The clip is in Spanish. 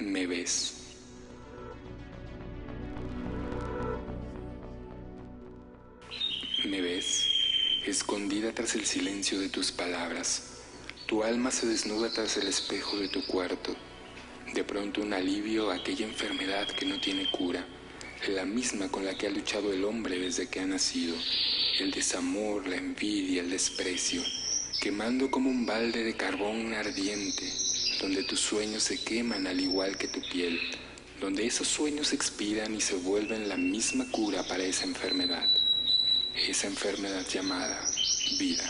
me ves. ¿Me ves? Escondida tras el silencio de tus palabras. Tu alma se desnuda tras el espejo de tu cuarto. De pronto un alivio a aquella enfermedad que no tiene cura, la misma con la que ha luchado el hombre desde que ha nacido. El desamor, la envidia, el desprecio, quemando como un balde de carbón ardiente, donde tus sueños se queman al igual que tu piel, donde esos sueños expiran y se vuelven la misma cura para esa enfermedad esa enfermedad llamada vida.